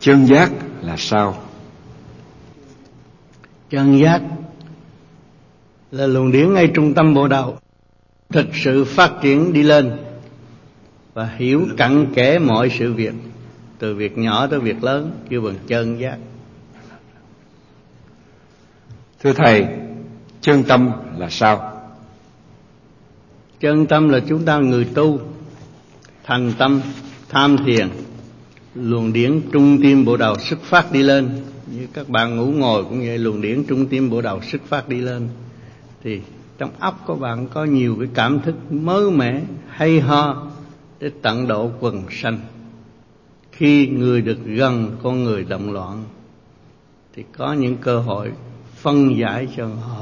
chân giác là sao? Chân giác là luồng điển ngay trung tâm bộ đầu thực sự phát triển đi lên và hiểu cặn kẽ mọi sự việc từ việc nhỏ tới việc lớn kêu bằng chân giác. Thưa thầy chân tâm là sao? Chân tâm là chúng ta người tu thành tâm tham thiền luồng điển trung tim bộ đầu xuất phát đi lên. Như các bạn ngủ ngồi cũng vậy, luồng điển trung tim bộ đầu xuất phát đi lên. Thì trong óc của bạn có nhiều cái cảm thức mới mẻ, hay ho để tận độ quần sanh. Khi người được gần, con người động loạn, thì có những cơ hội phân giải cho họ.